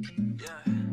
Yeah.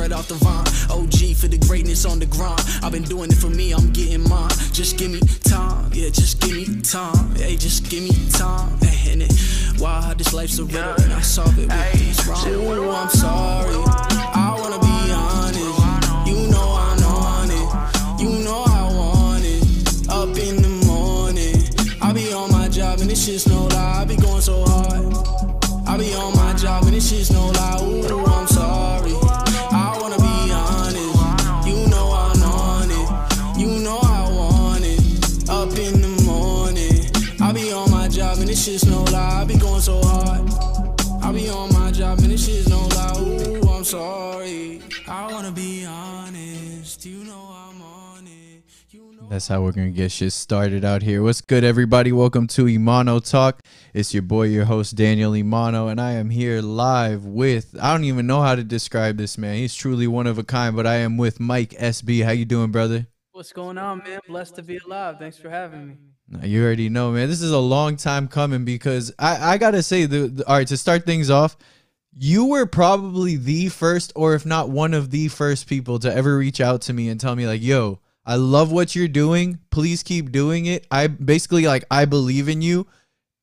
Right off the vine. OG for the greatness on the grind. I've been doing it for me, I'm getting mine. Just give me time, yeah, just give me time. Hey, just give me time. Hey, and it, wow, this life's a riddle, and I solve it with these rhymes. Ooh, I'm sorry, I wanna be honest. You know I'm on it, you know I want it. Up in the morning, I be on my job, and this shit's no lie. I be going so hard. I be on my job, and this shit's no lie. Ooh, That's how we're gonna get shit started out here. What's good, everybody? Welcome to Imano Talk. It's your boy, your host Daniel Imano, and I am here live with. I don't even know how to describe this man. He's truly one of a kind. But I am with Mike SB. How you doing, brother? What's going on, man? Blessed to be alive. Thanks for having me. Now, you already know, man. This is a long time coming because I, I gotta say, the, the all right to start things off, you were probably the first, or if not one of the first people to ever reach out to me and tell me like, "Yo, I love what you're doing. Please keep doing it." I basically like I believe in you,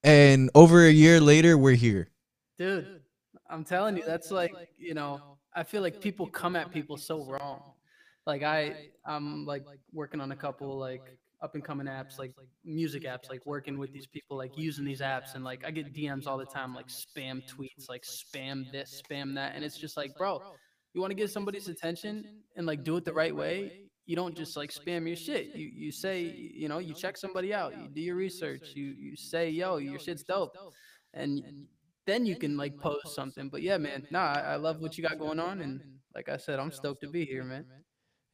and over a year later, we're here. Dude, I'm telling you, that's like, you know, I feel like people come at people so wrong. Like I I'm like working on a couple like up and coming apps, like music apps, like working with these people, like using these apps and like I get DMs all the time, like spam tweets, like spam this, spam that. And it's just like, bro, you want to get somebody's attention and like do it the right way. You don't just like spam your shit. You you say, you know, you check somebody out, you do your research, you you say, yo, your shit's dope. And then you can like post something. But yeah, man, nah, I, I love what you got going on, and like I said, I'm stoked to be here, man.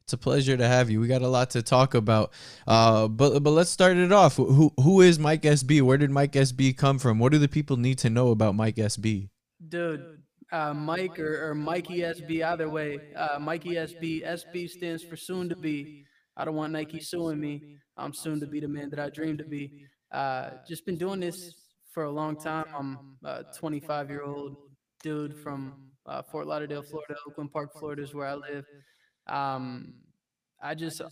It's a pleasure to have you. We got a lot to talk about. Uh, but but let's start it off. Who who is Mike SB? Where did Mike SB come from? What do the people need to know about Mike SB? Dude, uh, Mike or, or Mikey SB, either way. Uh, Mikey SB, SB stands for soon to be. I don't want Nike suing me. I'm soon to be the man that I dream to be. Uh, just been doing this for a long time. I'm a 25 year old dude from uh, Fort Lauderdale, Florida. Oakland Park, Florida is where I live. Um, I just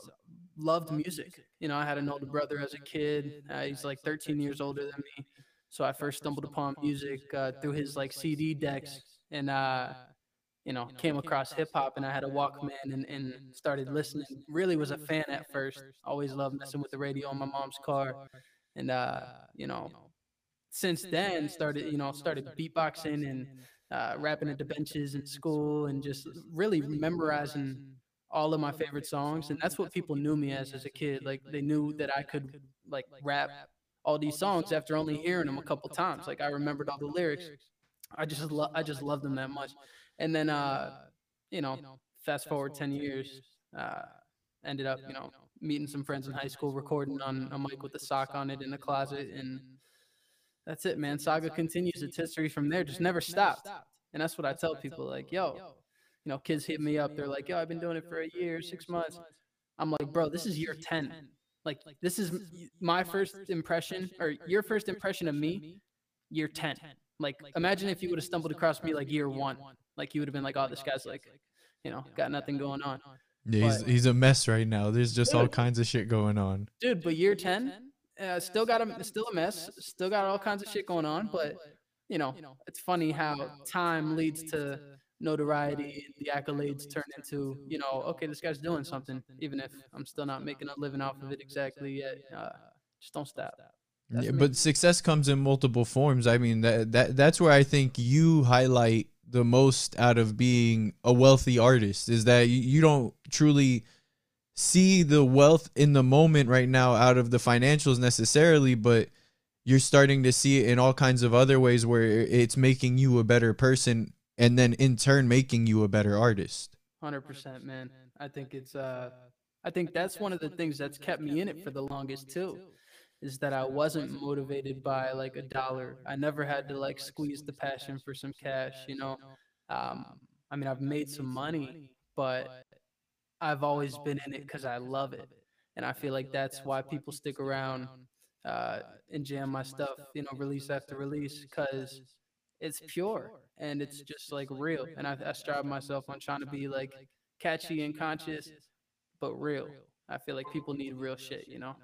loved music. You know, I had an older brother as a kid. Uh, he's like 13 years older than me. So I first stumbled upon music uh, through his like CD decks and, uh, you know, came across hip hop and I had a Walkman and, and started listening. Really was a fan at first. Always loved messing with the radio in my mom's car. And, uh, you know, since then started, you know, started beatboxing and uh, rapping at the benches in school and just really memorizing all of my favorite songs and that's what people knew me as as a kid like they knew that i could like rap all these songs after only hearing them a couple times like i remembered all the lyrics i just love i just loved them that much and then uh you know fast forward 10 years uh ended up you know meeting some friends in high school recording on a mic with a sock on it in the closet and that's it man saga continues its history from there just never stopped and that's what i tell people like yo you know, kids hit me up. They're like, yo, I've been doing it for a year, six months. I'm like, bro, this is year 10. Like, this is my first impression or your first impression of me, year 10. Like, imagine if you would have stumbled across me like year one. Like, you would have been like, oh, this guy's like, you know, got nothing going on. Yeah, he's But- he's a mess right now. There's just all kinds of shit going on. Dude, but year 10, uh, still got a, still a mess, still got all kinds of shit going on. But, you know, it's funny how time leads to notoriety and the accolades turn into, you know, okay, this guy's doing something, even if I'm still not making a living off of it exactly yet. Uh, just don't stop. That's Yeah, but success comes in multiple forms. I mean that that that's where I think you highlight the most out of being a wealthy artist is that you, you don't truly see the wealth in the moment right now out of the financials necessarily, but you're starting to see it in all kinds of other ways where it's making you a better person and then in turn making you a better artist. Hundred percent, man. I think it's uh, I think that's one of the things that's kept me in it for the longest too, is that I wasn't motivated by like a dollar. I never had to like squeeze the passion for some cash, you know. Um, I mean, I've made some money, but I've always been in it because I love it, and I feel like that's why people stick around uh, and jam my stuff, you know, release after release, because it's pure and it's just like real. And I, I strive myself on trying to be like catchy and conscious, but real. I feel like people need real shit, you know?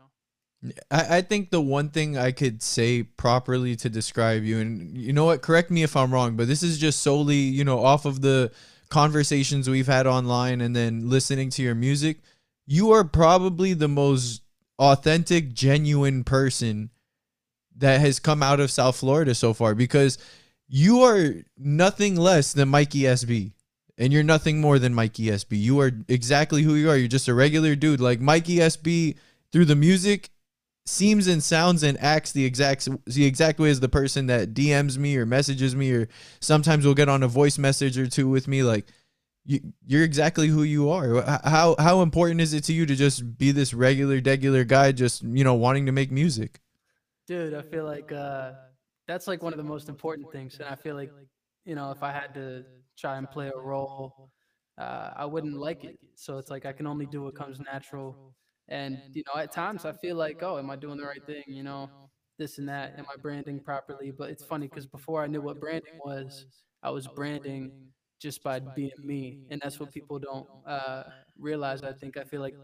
I, I think the one thing I could say properly to describe you, and you know what, correct me if I'm wrong, but this is just solely, you know, off of the conversations we've had online and then listening to your music. You are probably the most authentic, genuine person that has come out of South Florida so far because you are nothing less than Mikey SB. And you're nothing more than Mikey SB. You are exactly who you are. You're just a regular dude. Like Mikey SB through the music seems and sounds and acts the exact the exact way as the person that DMs me or messages me or sometimes we'll get on a voice message or two with me like you, you're exactly who you are. How how important is it to you to just be this regular regular guy just, you know, wanting to make music? Dude, I feel like uh, that's like one of the most important things. And I feel like, you know, if I had to try and play a role, uh, I wouldn't like it. So it's like I can only do what comes natural. And, you know, at times I feel like, oh, am I doing the right thing? You know, this and that. Am I branding properly? But it's funny because before I knew what branding was, I was branding just by being me. And that's what people don't uh, realize. I think I feel like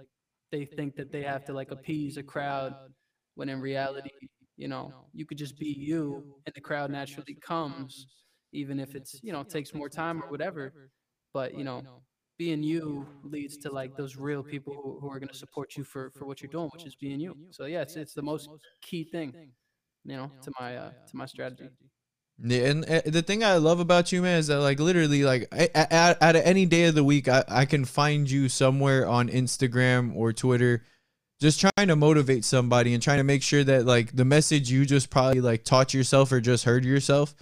they think that they have to like appease a crowd when in reality, you know, you could just be you and the crowd naturally comes, even if it's, you know, takes more time or whatever. But, you know, being you leads to like those real people who, who are going to support you for, for what you're doing, which is being you. So yeah, it's, it's the most key thing, you know, to my, uh, to my strategy. Yeah, and uh, the thing I love about you, man, is that like literally, like out out any day of the week, I, I can find you somewhere on Instagram or Twitter, just trying to motivate somebody and trying to make sure that like the message you just probably like taught yourself or just heard yourself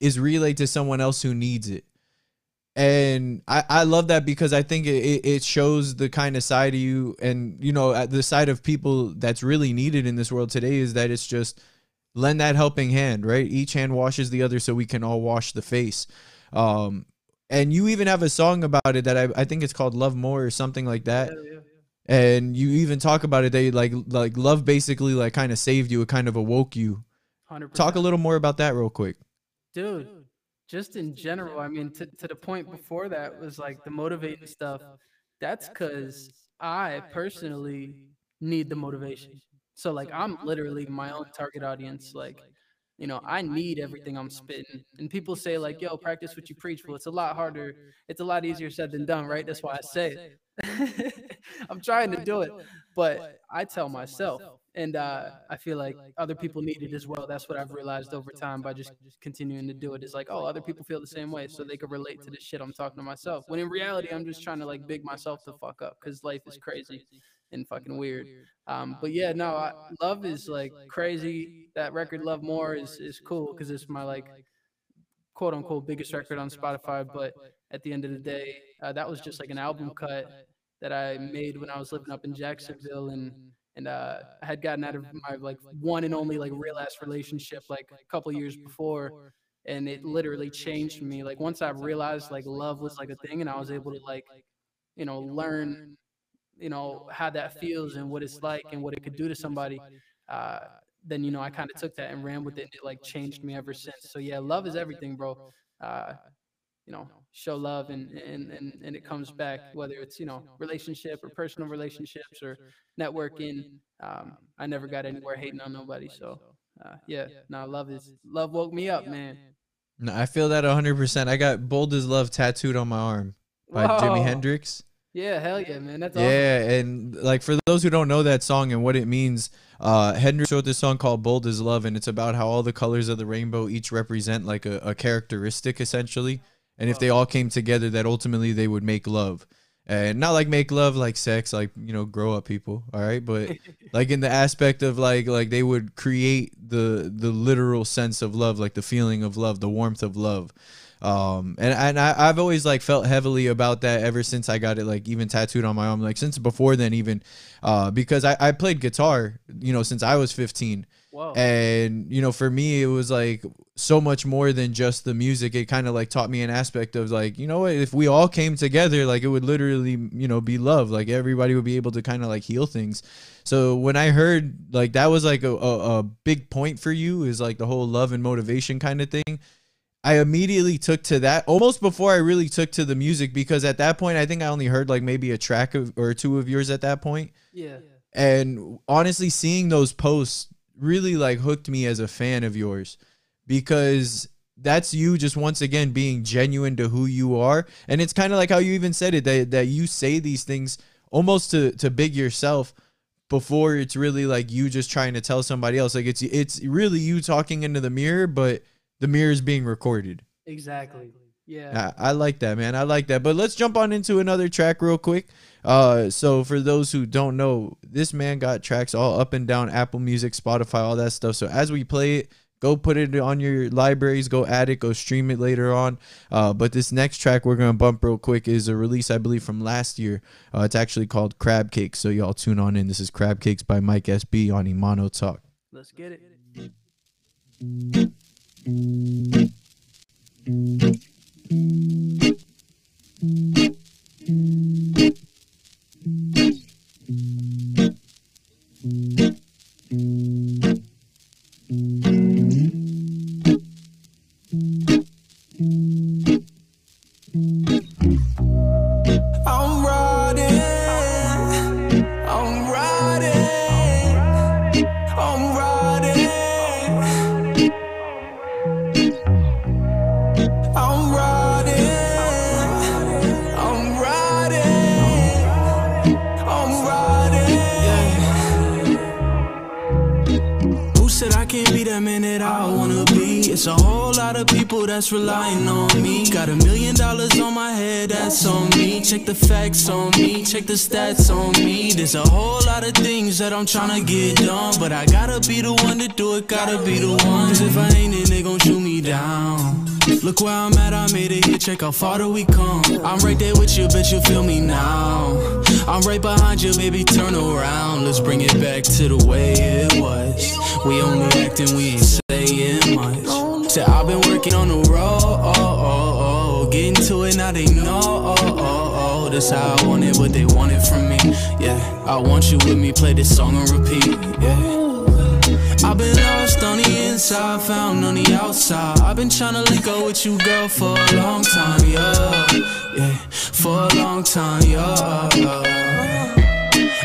is relayed to someone else who needs it. And I, I love that because I think it, it shows the kind of side of you and you know the side of people that's really needed in this world today is that it's just lend that helping hand, right? Each hand washes the other so we can all wash the face. Um, and you even have a song about it that I, I think it's called Love More or something like that. Yeah, yeah. And you even talk about it. They like like love basically like kind of saved you. It kind of awoke you. 100%. Talk a little more about that real quick. dude just in general i mean to, to the point before that was like the motivating stuff that's because i personally need the motivation. so like i'm literally my own target audience like you know i need everything i'm spitting and people say like yo practice what you preach. Well it's a lot harder. it's a lot easier said than done right? That's why i say it. i'm trying to do it but i tell myself and uh, I feel like other people need it as well. That's what I've realized over time by just continuing to do it. It's like, oh, other people feel the same way, so they can relate to the shit I'm talking to myself. When in reality, I'm just trying to like big myself the fuck up because life is crazy and fucking weird. Um, but yeah, no, I, love is like crazy. That record, Love More, is is cool because it's my like quote unquote biggest record on Spotify. But at the end of the day, uh, that was just like an album cut that I made when I was living up in Jacksonville and and uh, I had gotten out of my like one and only like real ass relationship like a couple years before, and it literally changed me. Like once I realized like love was like a thing, and I was able to like, you know, learn, you know, how that feels and what it's like and what it could do to somebody. Uh, then you know I kind of took that and ran with it. And it like changed me ever since. So yeah, love is everything, bro. Uh, you know, show love and and and and it comes back whether it's you know relationship or personal relationships or networking. Um, I never got anywhere hating on nobody. So uh, yeah, now love is love woke me up, man. No, I feel that 100%. I got Bold as Love tattooed on my arm by Jimi Hendrix. Yeah, hell yeah, man. That's awesome. Yeah, and like for those who don't know that song and what it means, uh, Hendrix wrote this song called "Bold as Love," and it's about how all the colors of the rainbow each represent like a, a characteristic, essentially. And if they all came together, that ultimately they would make love, and not like make love like sex, like you know, grow up people, all right, but like in the aspect of like like they would create the the literal sense of love, like the feeling of love, the warmth of love. Um and and I, i've always like felt heavily about that ever since i got it like even tattooed on my arm like since before then even. Uh because i i played guitar you know since i was 15 Whoa. and you know for me it was like so much more than just the music. It kind of like taught me an aspect of like you know what if we all came together like it would literally you know be love. Like everybody would be able to kind of like heal things. So when i heard like that was like a, a, a big point for you is like the whole love and motivation kind of thing I immediately took to that almost before I really took to the music because at that point I think I only heard like maybe a track of, or two of yours at that point. yeah. And honestly, seeing those posts really like hooked me as a fan of yours because that's you just once again being genuine to who you are. And it's kind of like how you even said it that, that you say these things almost to, to big yourself before it's really like you just trying to tell somebody else. Like it's it's really you talking into the mirror, but the mirror is being recorded. Exactly. Yeah. I, I like that, man. I like that. But let's jump on into another track real quick. Uh, so for those who don't know, this man got tracks all up and down Apple Music, Spotify, all that stuff. So as we play it, go put it on your libraries, go add it, go stream it later on. Uh, but this next track we're gonna bump real quick is a release I believe from last year. Uh, it's actually called Crab Cakes. So y'all tune on in. This is Crab Cakes by Mike SB on Imano Talk. Let's get it. I'm I'm tryna get done. But I gotta be the one to do it, gotta be the one. Cause if I ain't, then they gon' shoot me down. Look where I'm at, I made it here, check how far do we come. I'm right there with you, bet you feel me now. I'm right behind you, baby, turn around. Let's bring it back to the way it was. We only acting, we ain't saying much. Said I've been working on the road, oh, oh, oh. Getting to it, now they know, oh, oh, oh. That's how I want it, what they wanted from me. Yeah, I want you with me, play this song on repeat, yeah. I've been lost on the inside, found on the outside. I've been tryna link up with you, girl, for a long time, yeah. Yeah, for a long time, yeah.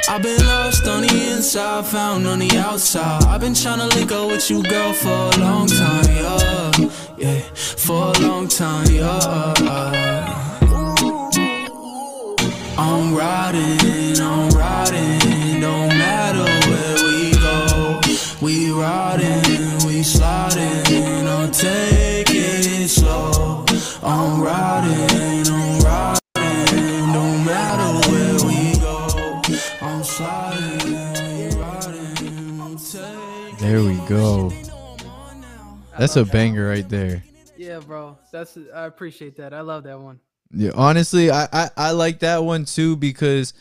I've been lost on the inside, found on the outside. I've been tryna link up with you, girl, for a long time, yeah. Yeah, for a long time, yeah. I'm riding, I'm riding, don't matter where we go. We riding, we sliding, I'm taking it slow. I'm riding, I'm riding, don't matter where we go. I'm sliding, we riding, I'm taking There we go. That's a banger right there. Yeah, bro. That's I appreciate that. I love that one. Yeah, honestly, I, I I like that one too because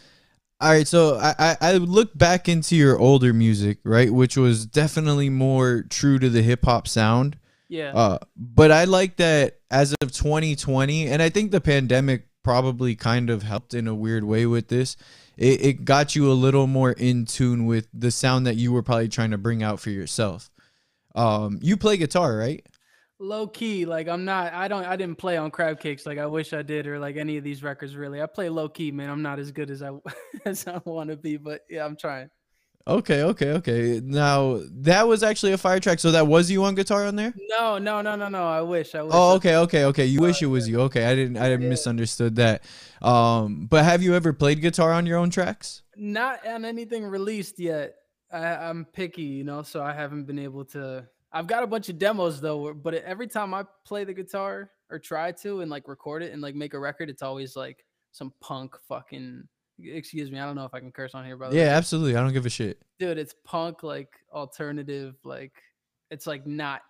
all right, so I, I I look back into your older music, right, which was definitely more true to the hip hop sound. Yeah. Uh, but I like that as of 2020, and I think the pandemic probably kind of helped in a weird way with this. it, it got you a little more in tune with the sound that you were probably trying to bring out for yourself. Um, you play guitar, right? Low key like i'm not i don't i didn't play on crab cakes like i wish i did or like any of these records really i play low key man i'm not as good as i as i want to be but yeah i'm trying Okay, okay, okay. Now that was actually a fire track. So that was you on guitar on there? no no no no no i wish i wish Oh, okay, okay, okay. You wish it was you. Okay, I didn't, I didn't misunderstood that. Um, but have you ever played guitar on your own tracks? not on anything released yet I, i'm picky you know so i haven't been able to i've got a bunch of demos though but every time i play the guitar or try to and like record it and like make a record it's always like some punk fucking excuse me i don't know if i can curse on here brother Yeah, absolutely. I don't give a shit. dude it's punk like alternative like it's like not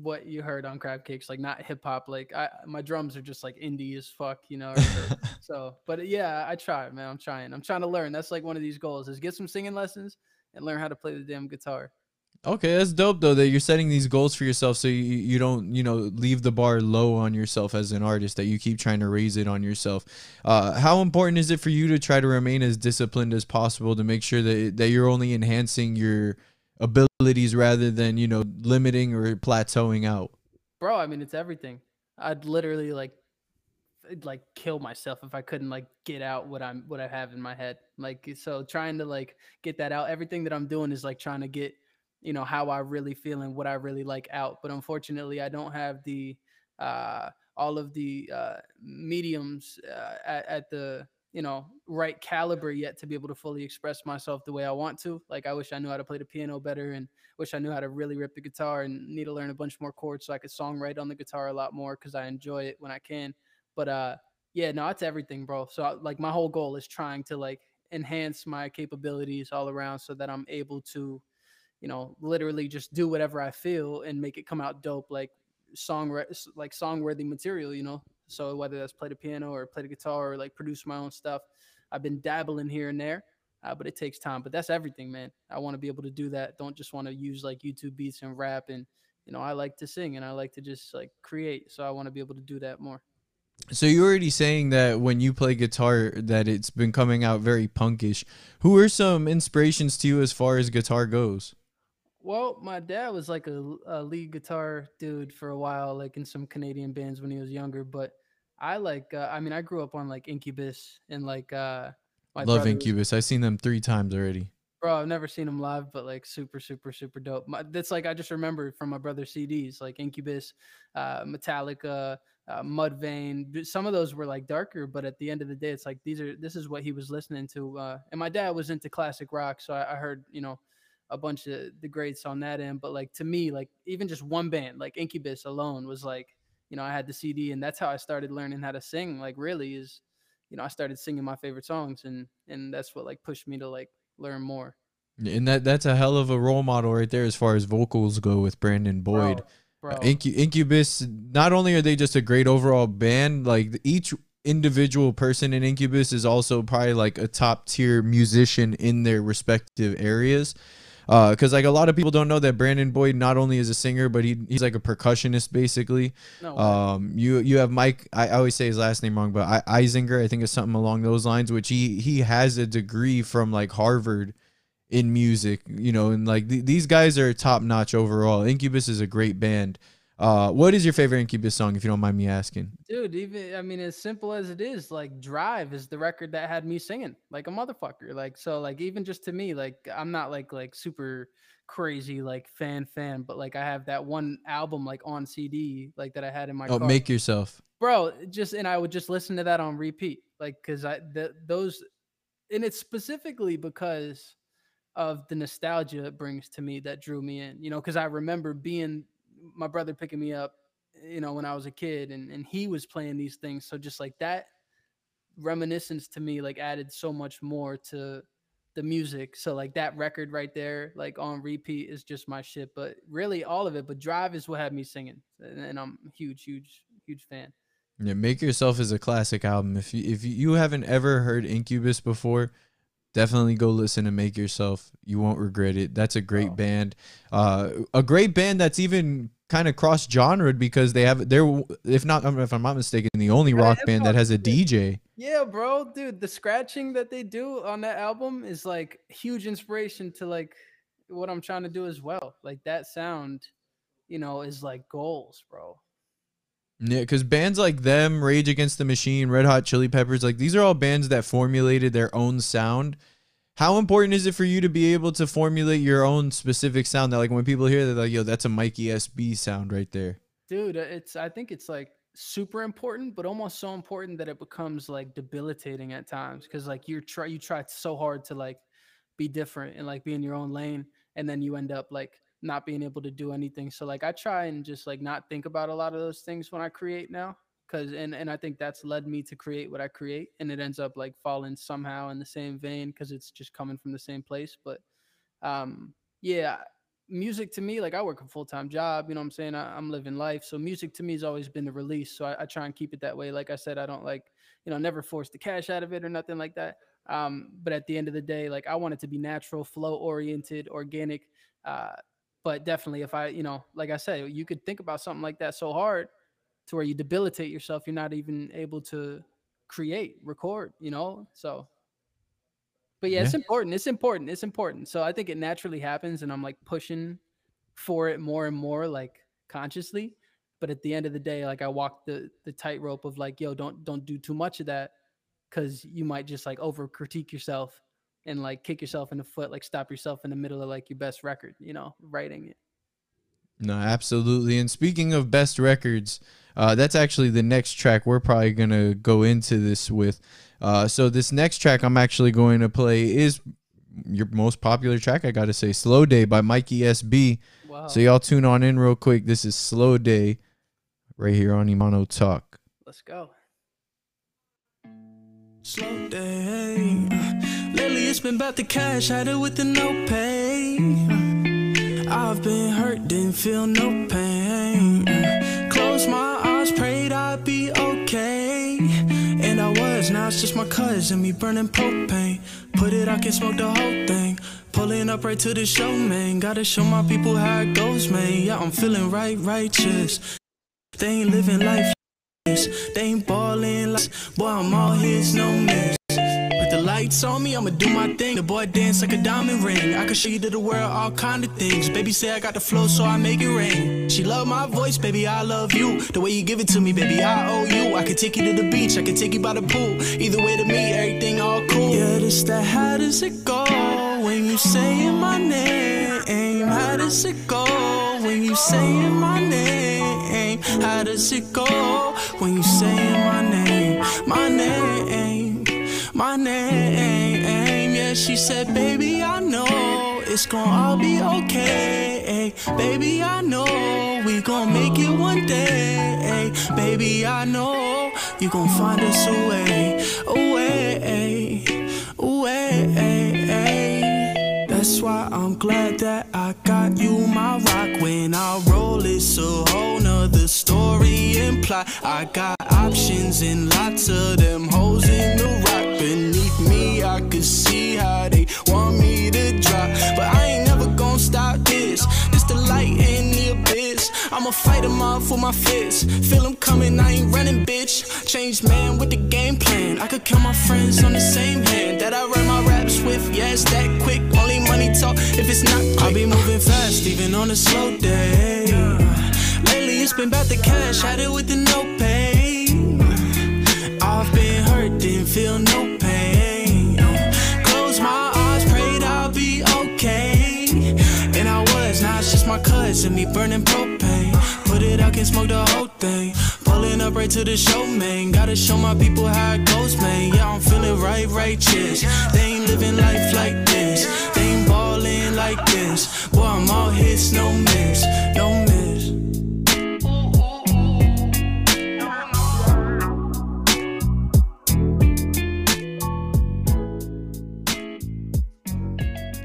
what you heard on crab cakes like not hip hop like i my drums are just like indie as fuck you know or- or- so but uh, yeah i try man i'm trying i'm trying to learn that's like one of these goals is get some singing lessons and learn how to play the damn guitar Okay, that's dope though that you're setting these goals for yourself so you you don't, you know, leave the bar low on yourself as an artist that you keep trying to raise it on yourself. Uh how important is it for you to try to remain as disciplined as possible to make sure that that you're only enhancing your abilities rather than, you know, limiting or plateauing out? bro i mean it's everything i'd literally like like kill myself if i couldn't like get out what i'm what i have in my head like so trying to like get that out everything that i'm doing is like trying to get you know how i really feel and what i really like out but unfortunately i don't have the uh all of the uh mediums uh, at, at the you know right caliber yet to be able to fully express myself the way i want to like i wish i knew how to play the piano better and wish I knew how to really rip the guitar and need to learn a bunch more chords so I could songwrite on the guitar a lot more because I enjoy it when I can. But uh, yeah, no, it's everything, bro. So I- like my whole goal is trying to like enhance my capabilities all around so that I'm able to, you know, literally just do whatever I feel and make it come out dope, like song like song worthy material, you know. So whether that's play the piano or play the guitar or like produce my own stuff, I've been dabbling here and there uh, but it takes time. But that's everything, man. I want to be able to do that. Don't just want to use like YouTube beats and rap. And you know, I like to sing and I like to just like create. So I want to be able to do that more. So you're already saying that when you play guitar that it's been coming out very punkish. Who are some inspirations to you as far as guitar goes? Well, my dad was like a, a lead guitar dude for a while, like in some Canadian bands when he was younger. But I like, uh, I mean, I grew up on like Incubus and like, uh, my Love brother was- Incubus. I've seen them three times already. Bro, I've never seen them live, but like super, super, super dope. My, that's like I just remember from my brother's CDs, like Incubus, uh, Metallica, uh, Mudvayne. Some of those were like darker, but at the end of the day, it's like these are this is what he was listening to. Uh, and my dad was into classic rock, so I, I heard you know a bunch of the greats on that end. But like to me, like even just one band, like Incubus alone, was like you know I had the CD, and that's how I started learning how to sing. Like really is, you know, I started singing my favorite songs, and and that's what like pushed me to like learn more. And that that's a hell of a role model right there as far as vocals go with Brandon Boyd. bro. Uh, Incu- Incubus, not only are they just a great overall band, like each individual person in Incubus is also probably like a top tier musician in their respective areas. Because like a lot of people don't know that Brandon Boyd not only is a singer, but he, he's like a percussionist basically. no. Um, you you have Mike. I, I always say his last name wrong, but I, Eisinger, I think is something along those lines. Which he he has a degree from like Harvard in music, you know, and like th- these guys are top notch overall. Incubus is a great band. Uh, what is your favorite Incubus song, if you don't mind me asking? dude even i mean as simple as it is like drive is the record that had me singing like a motherfucker like so like even just to me like i'm not like like super crazy like fan fan but like i have that one album like on cd like that i had in my Oh, car make yourself. bro just and i would just listen to that on repeat like because i the, those and it's specifically because of the nostalgia it brings to me that drew me in you know because i remember being my brother picking me up you know when i was a kid and, and he was playing these things. So just like that reminiscence to me like added so much more to the music. So like that record right there like on repeat is just my shit. But really all of it but drive is what had me singing and, and i'm huge huge huge fan. Yeah, make yourself is a classic album. If you if you haven't ever heard Incubus before, definitely go listen and Make Yourself. You won't regret it. That's a great Oh. band. Uh, a great band that's even kind of cross genre because they have they're if not if I'm not mistaken the only rock band that has a DJ. Yeah, bro, dude, the scratching that they do on that album is like huge inspiration to like what I'm trying to do as well. Like that sound, you know, is like goals, bro. Yeah, because bands like them, Rage Against the Machine, Red Hot Chili Peppers, like these are all bands that formulated their own sound. How important is it for you to be able to formulate your own specific sound? That like when people hear that, like, yo, that's a Mikey SB sound right there. Dude, uh, it's I think it's like super important, but almost so important that it becomes like debilitating at times. Cause like you're try you try so hard to like be different and like be in your own lane, and then you end up like not being able to do anything. So like I try and just like not think about a lot of those things when I create now. Cause and, and I think that's led me to create what I create and it ends up like falling somehow in the same vein because it's just coming from the same place. But um yeah, music to me, like I work a full time job, you know what I'm saying? I, am living life. So music to me has always been the release. So I, I, try and keep it that way. Like I said, I don't like, you know, never force the cash out of it or nothing like that. Um, but at the end of the day, like I want it to be natural, flow oriented, organic. Uh, but definitely, if I, you know, like I said, you could think about something like that so hard to where you debilitate yourself. You're not even able to create, record, you know? So, but yeah, yeah, it's important. It's important. It's important. So I think it naturally happens, and I'm like pushing for it more and more, like consciously. But at the end of the day, like I walk the the tightrope of like, yo, don't don't do too much of that, because you might just like over critique yourself and like kick yourself in the foot, like stop yourself in the middle of like your best record, you know, writing it. No, absolutely. And speaking of best records, uh, that's actually the next track we're probably gonna go into this with. Uh, so this next track I'm actually going to play is your most popular track, I gotta say, "Slow Day" by Mikey SB. Wow. So y'all tune on in real quick. This is "Slow Day" right here on Imano Talk. Let's go. Slow day. Lately it's been about the cash, had it with the no pay. I've been hurt, didn't feel no pain. Close my eyes, prayed I'd be okay. And I was, now it's just my cousin, me burning propane. Put it, I can smoke the whole thing. Pulling up right to the show, man. Gotta show my people how it goes, man. Yeah, I'm feeling right, righteous. They ain't living life. They ain't ballin' like, boy, I'm all his, no miss. Lights on me, I'ma do my thing. The boy dance like a diamond ring. I can show you to the world all kind of things. Baby say I got the flow, so I make it rain. She love my voice, baby, I love you. The way you give it to me, baby, I owe you. I can take you to the beach, I can take you by the pool. Either way to me, everything all cool. Yeah, this that how does it go when you saying my name? How does it go when you saying my name? How does it go when you saying my name? She said, baby, I know it's gonna all be okay. Baby, I know we gonna make it one day. Baby, I know you gonna find us a way, a way, a way. That's why I'm glad that I got you my rock when I roll. It's a whole nother story imply. I got options and lots of them hoes in the rock beneath me. I could see how they want me to drop, but I ain't never gonna stop this. This the light in the abyss. I'ma fight them off with my fists. Feel them coming, I ain't running, bitch. Changed man with the game plan. I could count my friends on the same hand that I write my raps with. Yeah, it's that quick. Only money talk if it's not quick. I'll be moving fast, even on a slow day. Lately, it's been about the cash, had it with the no pay. Feel no pain. Close my eyes, prayed I'll be okay. And I was, now it's just my cousin, me burning propane. Put it out, can smoke the whole thing. Pulling up right to the show, man. Gotta show my people how it goes, man. Yeah, I'm feeling right, righteous. They ain't living life like this. They ain't balling like this. Boy, I'm all hits, no miss, no miss.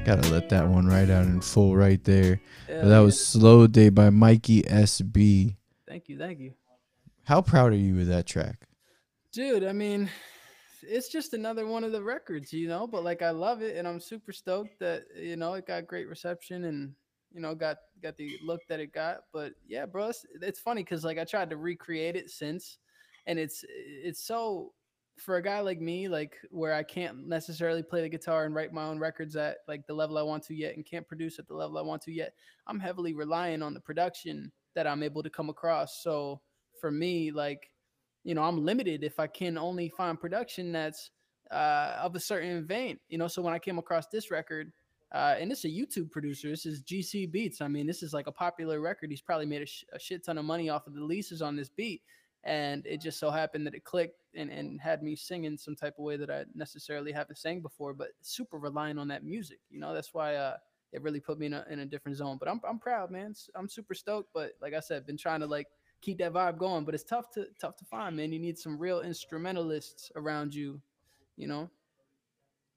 Gotta let that one right out in full right there. Yeah, that was Slow Day by Mikey SB. Thank you, thank you. How proud are you of that track? Dude, I mean, it's just another one of the records, you know, but like I love it and I'm super stoked that, you know, it got great reception and you know, got got the look that it got. But yeah, bro, it's, it's funny cuz like I tried to recreate it since and it's it's so for a guy like me, like where I can't necessarily play the guitar and write my own records at like the level I want to yet, and can't produce at the level I want to yet, I'm heavily relying on the production that I'm able to come across. So for me, like, you know, I'm limited if I can only find production that's uh, of a certain vein. You know, so when I came across this record, uh, and is a YouTube producer. This is GC Beats. I mean, this is like a popular record. He's probably made a, sh- a shit ton of money off of the leases on this beat and it just so happened that it clicked and, and had me singing some type of way that I necessarily haven't sang before, but super relying on that music. You know, that's why uh, it really put me in a, in a different zone. But I'm I'm proud, man. I'm super stoked. But like I said, been trying to like keep that vibe going, but it's tough to tough to find, man. You need some real instrumentalists around you, you know.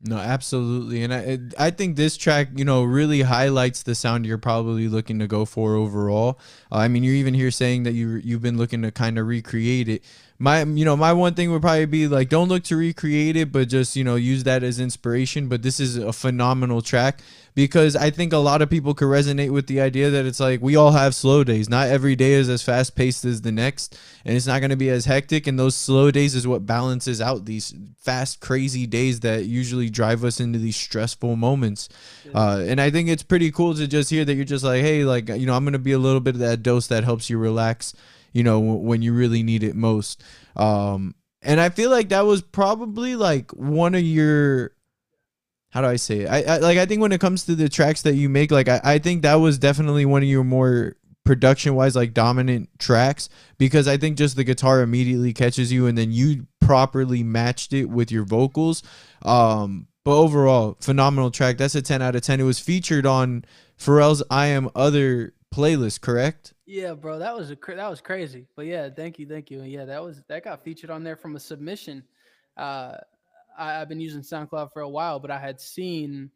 No, absolutely, and I I think this track you know really highlights the sound you're probably looking to go for overall. Uh, I mean, you're even here saying that you you've been looking to kind of recreate it my you know my one thing would probably be like don't look to recreate it but just you know use that as inspiration. But this is a phenomenal track because i think a lot of people could resonate with the idea that it's like we all have slow days. Not every day is as fast paced as the next and it's not going to be as hectic. And those slow days is what balances out these fast crazy days that usually drive us into these stressful moments. Uh, and i think it's pretty cool to just hear that you're just like hey like you know i'm going to be a little bit of that dose that helps you relax you know, when you really need it most. Um, and I feel like that was probably like one of your how do I say it? I, I like I think when it comes to the tracks that you make, like I, I think that was definitely one of your more production wise like dominant tracks because I think just the guitar immediately catches you and then you properly matched it with your vocals. Um but overall, phenomenal track. That's a 10 out of 10. It was featured on Pharrell's I Am Other playlist, correct? Yeah, bro, that was a that was crazy. But yeah, thank you, thank you. And yeah, that was that got featured on there from a submission. Uh, I, have been using SoundCloud for a while, but I had seen,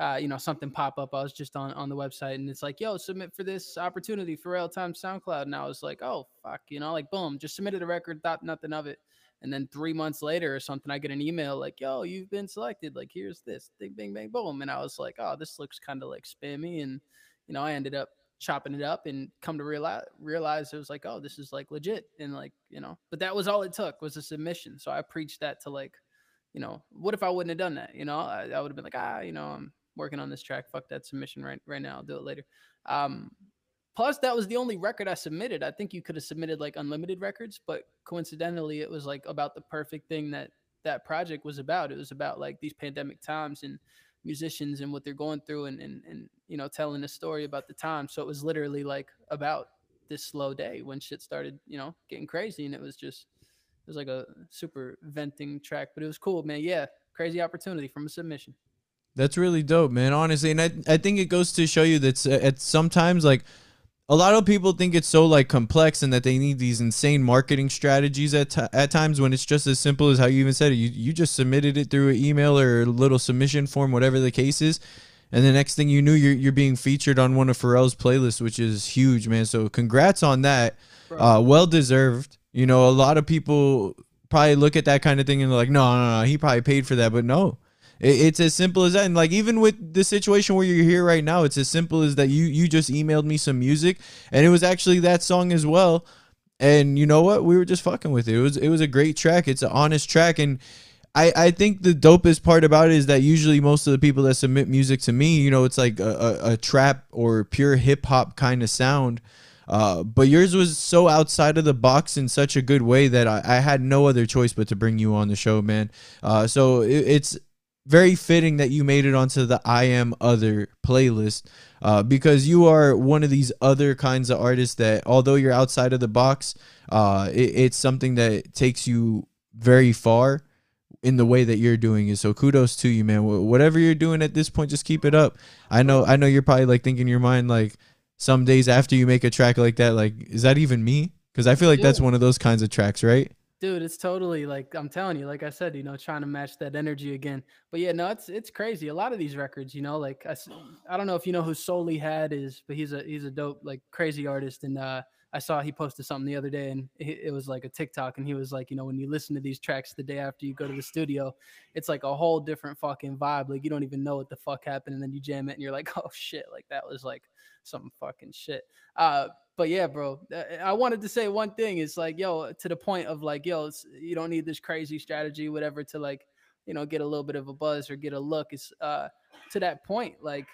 uh, you know, something pop up. I was just on on the website, and it's like, yo, submit for this opportunity for real time SoundCloud. And I was like, oh fuck, you know, like boom, just submitted a record, thought nothing of it. And then three months later or something, I get an email like, yo, you've been selected. Like, here's this, bing, bing, bang, boom. And I was like, oh, this looks kind of like spammy. And you know, I ended up chopping it up and come to realize realize it was like oh this is like legit and like you know but that was all it took was a submission so i preached that to like you know what if i wouldn't have done that? You know i, I would have been like ah you know i'm working on this track fuck that submission right right now i'll do it later. Um plus that was the only record i submitted. I think you could have submitted like unlimited records but coincidentally it was like about the perfect thing that that project was about. It was about like these pandemic times and musicians and what they're going through and, and, and you know telling a story about the time so it was literally like about this slow day when shit started you know getting crazy and it was just it was like a super venting track but it was cool man yeah crazy opportunity from a submission that's really dope man honestly and i, I think it goes to show you that it's sometimes like a lot of people think it's so like complex and that they need these insane marketing strategies at, at times when it's just as simple as how you even said it. You, you just submitted it through an email or a little submission form, whatever the case is. And the next thing you knew, you're, you're being featured on one of Pharrell's playlists, which is huge, man. So congrats on that. Uh, well deserved. You know, a lot of people probably look at that kind of thing and they're like, no, no, no, he probably paid for that. But no, it's as simple as that. And like even with the situation where you're here right now, it's as simple as that you you just emailed me some music and it was actually that song as well. And you know what? We were just fucking with it. It was it was a great track. It's an honest track and I, I think the dopest part about it is that usually most of the people that submit music to me, you know, it's like a, a, a trap or pure hip hop kind of sound. Uh, but yours was so outside of the box in such a good way that I, I had no other choice but to bring you on the show, man. Uh, so it, it's very fitting that you made it onto the I Am Other playlist uh, because you are one of these other kinds of artists that, although you're outside of the box, uh, it, it's something that takes you very far in the way that you're doing it. So kudos to you, man. Whatever you're doing at this point, just keep it up. I know, I know you're probably like thinking in your mind like some days after you make a track like that, like is that even me? Because I feel like yeah. that's one of those kinds of tracks, right? Dude, it's totally like I'm telling you, like I said, you know, trying to match that energy again. But yeah, no, it's it's crazy. A lot of these records, you know, like I, I don't know if you know who Solely had is, but he's a he's a dope like crazy artist, and uh, I saw he posted something the other day, and it, was like a TikTok, and he was like, you know, when you listen to these tracks the day after you go to the studio, it's like a whole different fucking vibe. Like you don't even know what the fuck happened, and then you jam it, and you're like, oh shit, like that was like some fucking shit. Uh, but yeah, bro, uh, I wanted to say one thing. It's like, yo, to the point of like, yo, you don't need this crazy strategy, whatever, to like, you know, get a little bit of a buzz or get a look. It's uh, to that point, like,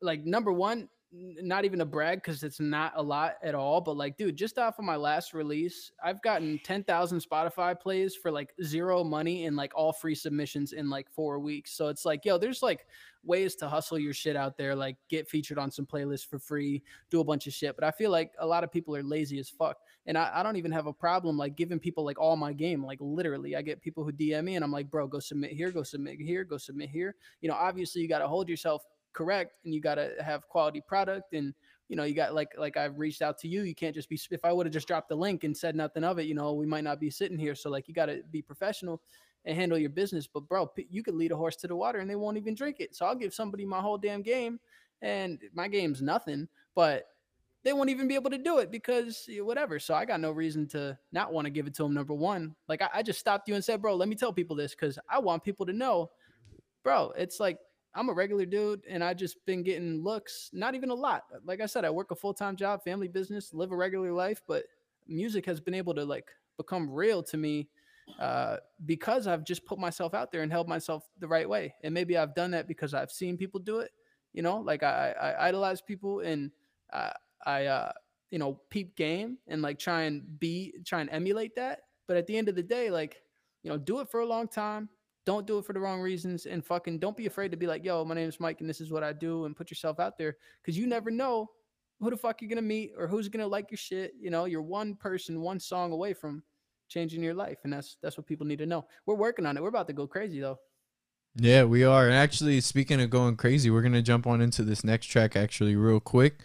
like number one, not even a brag because it's not a lot at all. But like, dude, just off of my last release, I've gotten 10,000 Spotify plays for like zero money and like all free submissions in like four weeks. So it's like, yo, there's like ways to hustle your shit out there, like get featured on some playlists for free, do a bunch of shit. But I feel like a lot of people are lazy as fuck. And I, I don't even have a problem like giving people like all my game. Like literally, I get people who DM me and I'm like, bro, go submit here, go submit here, go submit here. You know, obviously you got to hold yourself correct and you got to have quality product and you know you got like like i've reached out to you you can't just be if i would have just dropped the link and said nothing of it you know we might not be sitting here so like you got to be professional and handle your business but bro you could lead a horse to the water and they won't even drink it so i'll give somebody my whole damn game and my game's nothing but they won't even be able to do it because whatever. So I got no reason to not want to give it to them. Number one, like I, I just stopped you and said, bro, let me tell people this because I want people to know, bro. It's like I'm a regular dude and I just been getting looks, not even a lot. Like I said, I work a full time job, family business, live a regular life, but music has been able to like become real to me uh, because I've just put myself out there and held myself the right way. And maybe I've done that because I've seen people do it. You know, like I, I idolize people and uh, I, uh, you know, peep game and like try and be, try and emulate that. But at the end of the day, like, you know, do it for a long time, don't do it for the wrong reasons and fucking don't be afraid to be like, yo, my name is Mike and this is what I do and put yourself out there because you never know who the fuck you're gonna meet or who's gonna like your shit. You know, you're one person, one song away from changing your life, and that's that's what people need to know. We're working on it. We're about to go crazy though. Yeah, we are. And actually, speaking of going crazy, we're gonna jump on into this next track actually real quick.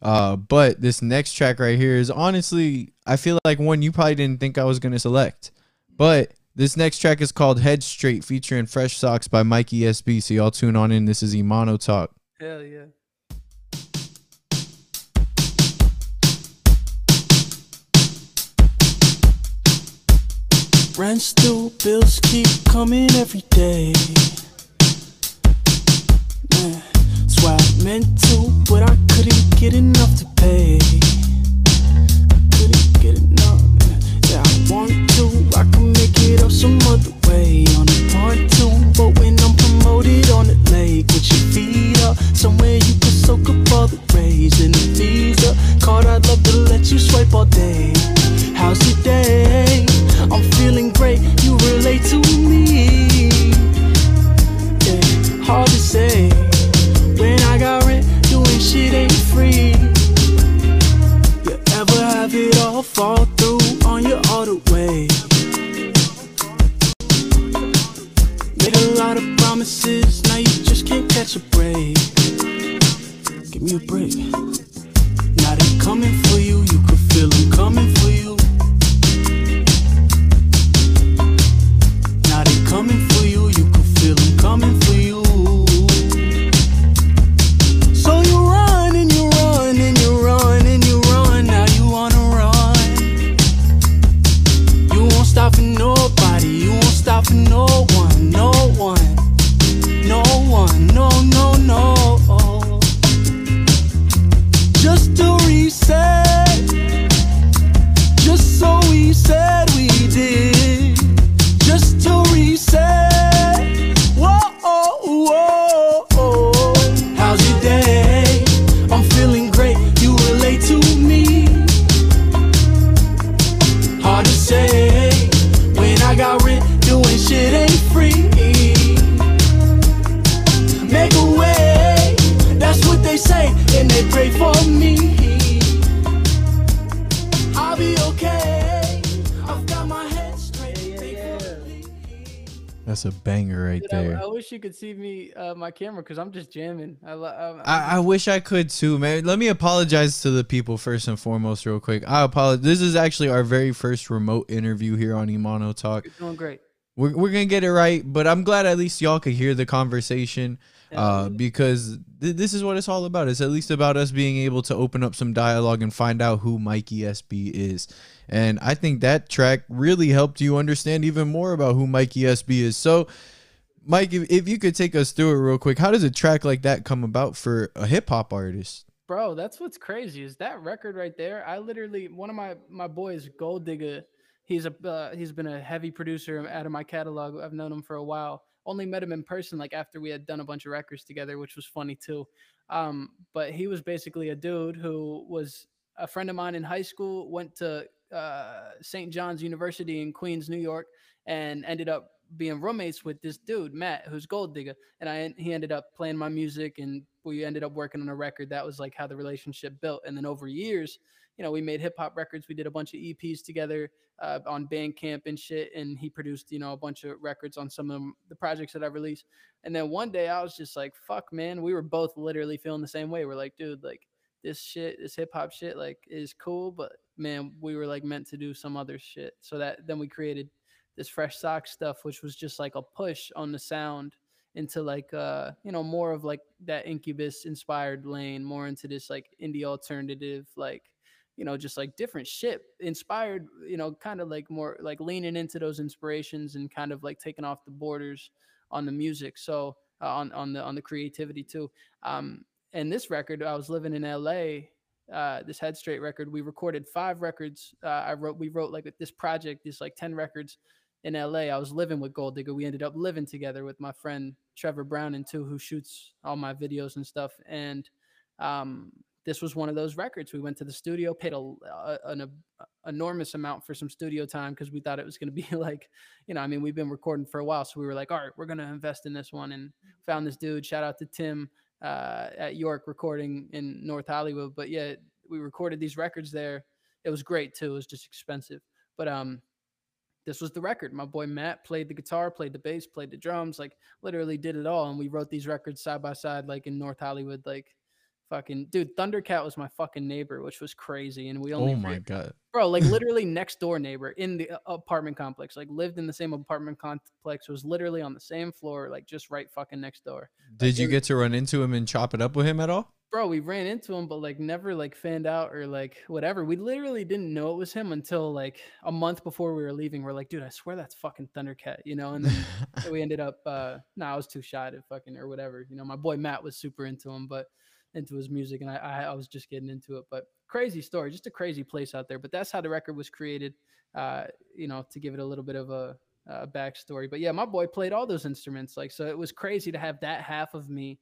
Uh, but this next track right here is honestly, I feel like one you probably didn't think I was gonna select, but this next track is called Head Straight, featuring Fresh Socks by Mikey SB. So y'all tune on in. This is Imano Talk. Hell yeah. Rent still bills keep coming every day. Man, that's why I meant to, but I couldn't get enough to pay. I couldn't get enough. Yeah, I want to, I can it up some other way on a part two. But when I'm promoted on the lake with your feet up, somewhere you can soak up all the rays in the visa. Card I'd love to let you swipe all day. How's your day? I'm feeling great, you relate to me. Yeah, hard to say. When I got rent, doing shit ain't free. You ever have it all fall through on your auto way? Promises, now you just can't catch a break. Give me a break. Now they coming for you, you could see me, uh, my camera, because I'm just jamming. I, lo- I'm, I, I wish I could too, man. Let me apologize to the people first and foremost, real quick. I apologize. This is actually our very first remote interview here on Imano Talk. you're doing great. we're, we're gonna get it right. But I'm glad at least y'all could hear the conversation uh, because th- this is what it's all about. It's at least about us being able to open up some dialogue and find out who Mikey SB is. And I think that track really helped you understand even more about who Mikey SB is. So, Mike, if, if you could take us through it real quick, how does a track like that come about for a hip hop artist? Bro, that's what's crazy is that record right there. I literally one of my my boys, Gold Digger. He's a uh, he's been a heavy producer out of my catalog. I've known him for a while. Only met him in person like after we had done a bunch of records together, which was funny too. Um, but he was basically a dude who was a friend of mine in high school. Went to uh, St. John's University in Queens, New York, and ended up being roommates with this dude Matt, who's Gold Digger, and I he ended up playing my music, and we ended up working on a record. That was like how the relationship built, and then over years, you know, we made hip hop records. We did a bunch of EPs together uh, on Bandcamp and shit, and he produced you know a bunch of records on some of the projects that I released. And then one day I was just like, "Fuck, man!" We were both literally feeling the same way. We're like, "Dude, like." This shit, this hip hop shit, like is cool, but man, we were like meant to do some other shit. So that then we created this fresh sock stuff, which was just like a push on the sound into like uh you know more of like that incubus inspired lane more into this like indie alternative like you know just like different shit inspired you know kind of like more like leaning into those inspirations and kind of like taking off the borders on the music. So uh, on on the on the creativity too. Um and this record i was living in la uh, this head straight record we recorded five records uh, i wrote we wrote like this project this like 10 records in LA. I was living with Gold Digger. We ended up living together with my friend Trevor Brown and too, who shoots all my videos and stuff. And um, this was one of those records. We went to the studio, paid a, a an a, enormous amount for some studio time because we thought it was going to be like, you know, I mean, we've been recording for a while, so we were like, all right, we're going to invest in this one, and found this dude. Shout out to Tim uh, at York Recording in North Hollywood. But yeah, we recorded these records there. It was great too. It was just expensive, but um, this was the record. My boy Matt played the guitar, played the bass, played the drums, like literally did it all. And we wrote these records side by side, like in North Hollywood, like fucking dude. Thundercat was my fucking neighbor, which was crazy. And we only oh my god, bro, like literally next door neighbor in the uh, apartment complex, like lived in the same apartment complex, was literally on the same floor, like just right fucking next door. Did like, you get to run into him and chop it up with him at all? Bro, we ran into him, but like never like fanned out or like whatever. We literally didn't know it was him until like a month before we were leaving. We're like, dude, I swear that's fucking Thundercat, you know? And then we ended up, uh, no, nah, I was too shy to fucking or whatever. You know, my boy Matt was super into him, but into his music, and I, I, I was just getting into it. But crazy story, just a crazy place out there. But that's how the record was created. Uh, you know, to give it a little bit of a, a backstory. But yeah, my boy played all those instruments. Like, so it was crazy to have that half of me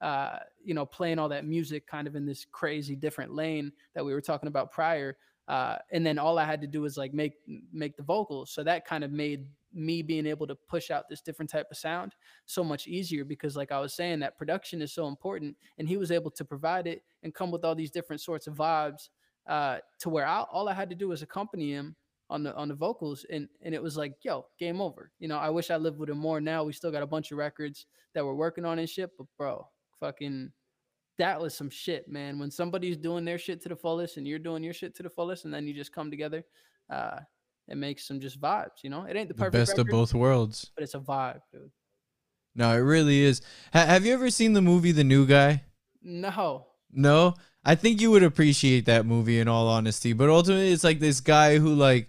uh, you know, playing all that music kind of in this crazy different lane that we were talking about prior. Uh, and then all I had to do was like make make the vocals. So that kind of made me being able to push out this different type of sound so much easier because like I was saying that production is so important and he was able to provide it and come with all these different sorts of vibes uh, to where I, all I had to do was accompany him on the on the vocals and and it was like yo game over you know I wish I lived with him more now we still got a bunch of records that we're working on and shit but bro fucking that was some shit, man. When somebody's doing their shit to the fullest and you're doing your shit to the fullest, and then you just come together, uh, it makes some just vibes. You know, it ain't the perfect the best record, of both worlds, but it's a vibe, dude. No, it really is. have you ever seen the movie The New Guy? No. No, I think you would appreciate that movie in all honesty. But ultimately, it's like this guy who like.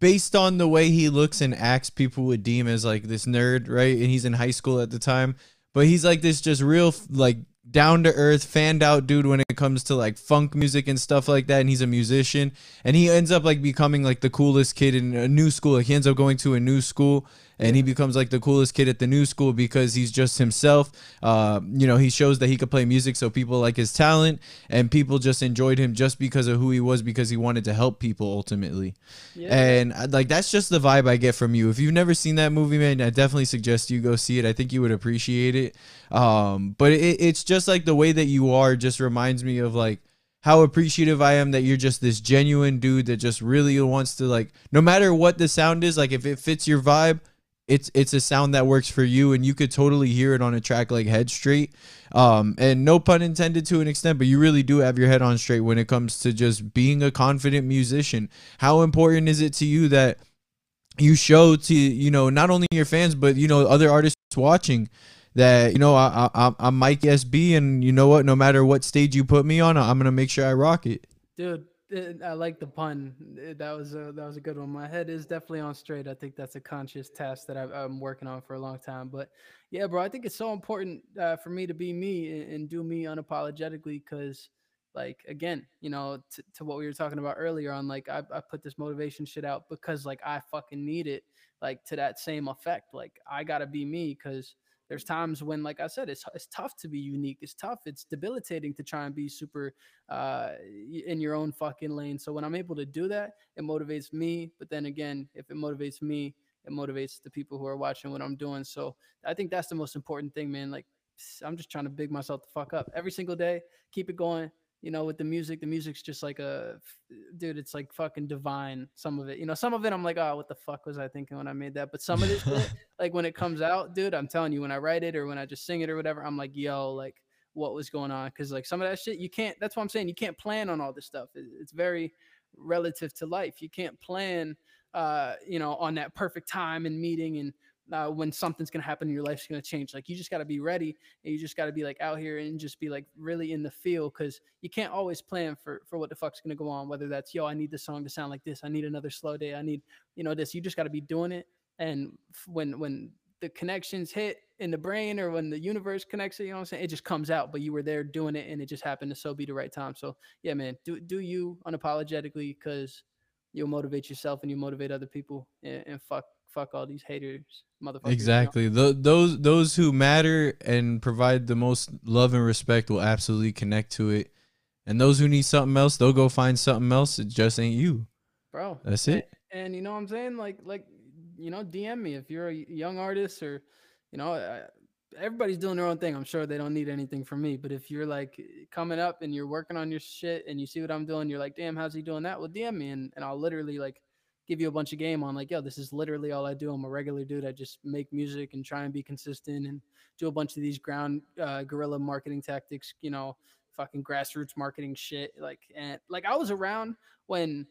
Based on the way he looks and acts, people would deem as like this nerd, right? And he's in high school at the time but he's like this just real like down to earth, fanned out dude when it comes to like funk music and stuff like that. And he's a musician, and he ends up like becoming like the coolest kid in a new school. Like he ends up going to a new school, and he becomes like the coolest kid at the new school because he's just himself. Uh, you know, he shows that he could play music, so people like his talent, and people just enjoyed him just because of who he was, because he wanted to help people ultimately. Yeah. And uh, like that's just the vibe I get from you. If you've never seen that movie, man, I definitely suggest you go see it. I think you would appreciate it. Um, but it, it's just like the way that you are just reminds me of like how appreciative I am that you're just this genuine dude that just really wants to like no matter what the sound is, like if it fits your vibe, it's it's a sound that works for you and you could totally hear it on a track like head straight um and no pun intended to an extent but you really do have your head on straight when it comes to just being a confident musician. How important is it to you that you show to you know not only your fans but you know other artists watching that you know I, I I'm Mike SB and you know what? No matter what stage you put me on I'm gonna make sure I rock it. Dude, I like the pun. That was a that was a good one. My head is definitely on straight. I think that's a conscious task that i am working on for a long time. But yeah, bro, I think it's so important uh, for me to be me and, and do me unapologetically because like again you know t- to what we were talking about earlier on like I, I put this motivation shit out because like i fucking need it like to that same effect like i gotta be me because there's times when like i said it's, it's tough to be unique it's tough it's debilitating to try and be super uh in your own fucking lane so when i'm able to do that it motivates me but then again if it motivates me it motivates the people who are watching what i'm doing so i think that's the most important thing man like i'm just trying to big myself the fuck up every single day keep it going you know, with the music, the music's just like a dude, it's like fucking divine. Some of it, you know, some of it I'm like, oh, what the fuck was I thinking when I made that? But some of this shit, like when it comes out, dude, I'm telling you, when I write it or when I just sing it or whatever, I'm like, yo, like what was going on? Cause like some of that shit, you can't, that's what I'm saying. You can't plan on all this stuff. It's very relative to life. You can't plan, uh, you know, on that perfect time and meeting and, uh, when something's gonna happen in your life's gonna change. Like you just gotta be ready, and you just gotta be like out here and just be like really in the feel, because you can't always plan for for what the fuck's gonna go on. Whether that's yo, I need this song to sound like this, I need another slow day, I need you know this. You just gotta be doing it, and when when the connections hit in the brain or when the universe connects it, you know what I'm saying? It just comes out, but you were there doing it and it just happened to so be the right time. So yeah, man, do do you unapologetically because you'll motivate yourself and you motivate other people and, and fuck fuck all these haters, motherfuckers. Exactly. You know? the, those those who matter and provide the most love and respect will absolutely connect to it. And those who need something else, they'll go find something else. It just ain't you. Bro. That's it. And, and you know what I'm saying? Like like you know, DM me if you're a young artist or you know, I, everybody's doing their own thing. I'm sure they don't need anything from me. But if you're like coming up and you're working on your shit and you see what I'm doing, you're like, damn, how's he doing that? Well, DM me and, and I'll literally like give you a bunch of game on like, yo, this is literally all I do. I'm a regular dude. I just make music and try and be consistent and do a bunch of these ground uh, guerrilla marketing tactics, you know, fucking grassroots marketing shit. Like, and like I was around when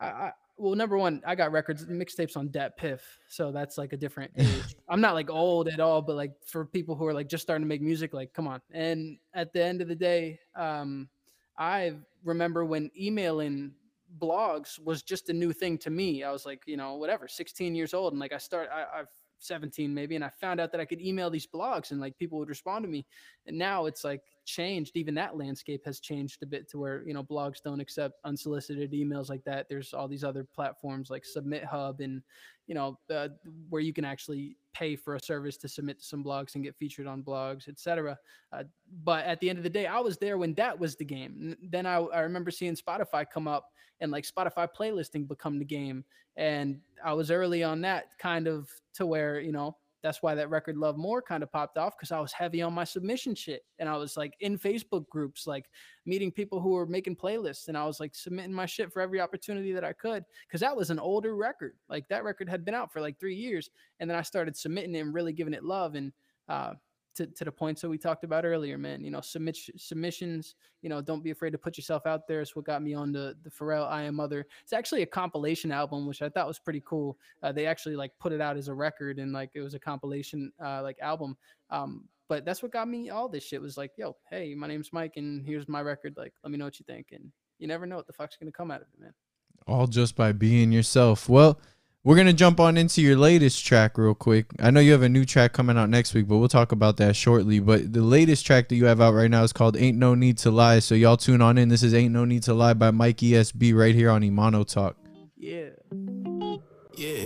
I, I well, number one, I got records, mixtapes on DatPiff, so that's like a different age. I'm not like old at all, but like for people who are like just starting to make music, like come on. And at the end of the day, um, I remember when emailing blogs was just a new thing to me. I was like, you know, whatever, 16 years old. And like I start, I, I've 17 maybe, and I found out that I could email these blogs and like people would respond to me. And now it's like changed. Even that landscape has changed a bit to where, you know, blogs don't accept unsolicited emails like that. There's all these other platforms like Submit Hub and, you know, uh, where you can actually pay for a service to submit to some blogs and get featured on blogs, etc. Uh, but at the end of the day, I was there when that was the game. Then I, I remember seeing Spotify come up and like Spotify playlisting become the game, and I was early on that kind of to where you know that's why that record love more kind of popped off because i was heavy on my submission shit and i was like in facebook groups like meeting people who were making playlists and i was like submitting my shit for every opportunity that i could because that was an older record like that record had been out for like three years and then i started submitting it and really giving it love and uh, to, to the points that we talked about earlier, man. You know, submit submissions. You know, don't be afraid to put yourself out there. It's what got me on the the Pharrell I Am Other. It's actually a compilation album, which I thought was pretty cool. Uh, they actually like put it out as a record and like it was a compilation uh, like album. Um, but that's what got me all this shit. Was like, yo, hey, my name's Mike, and here's my record. Like, let me know what you think. And you never know what the fuck's gonna come out of it, man. All just by being yourself. Well. We're gonna jump on into your latest track real quick. I know you have a new track coming out next week, but we'll talk about that shortly. But the latest track that you have out right now is called "Ain't No Need to Lie." So y'all tune on in. This is "Ain't No Need to Lie" by Mikey SB right here on Imano Talk. Yeah. Yeah.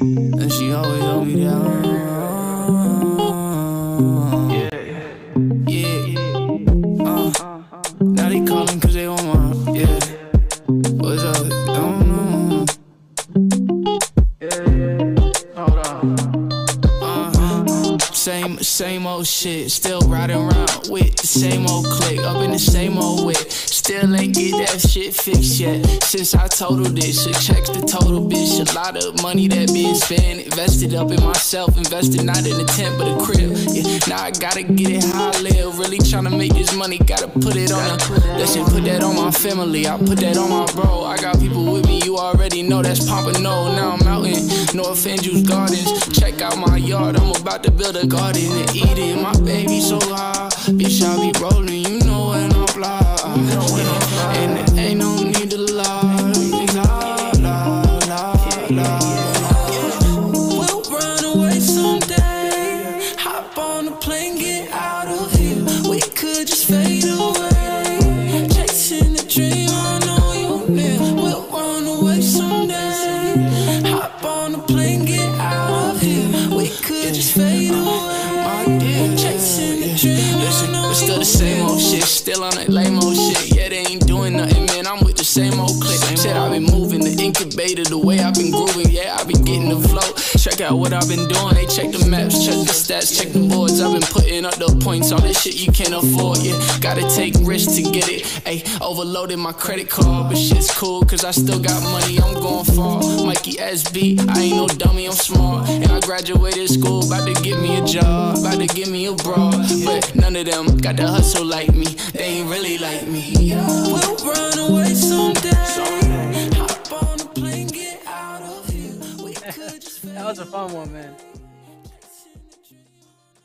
And she always hold me down. Same old shit. Still riding around with the same old clique, Up in the same old whip. Still ain't get that shit fixed yet. Since I totaled it checks the total bitch. A lot of money that being spent. Invested up in myself. Invested not in a tent but a crib. Yeah, now I gotta get it live. Really tryna make this money. Gotta put it on a. Listen, put that on my family. I put that on my bro. I got people with me. You already know that's Pompano. Now I'm out in North Andrews Gardens. Check out my yard. I'm about to build a garden and eat it. My baby so high. Bitch, I be rolling. You know when I'm fly. And there ain't no Check out what I've been doing. They check the maps, check the stats, check the boards. I've been putting up the points. All this shit you can't afford. Yeah, gotta take risks to get it. Ayy, overloaded my credit card, but shit's cool cause I still got money. I'm going far. Mikey SB, I ain't no dummy. I'm smart, and I graduated school. About to get me a job, about to get me a bra. But none of them got the hustle like me. They ain't really like me. We'll run away someday. Was a fun one, man.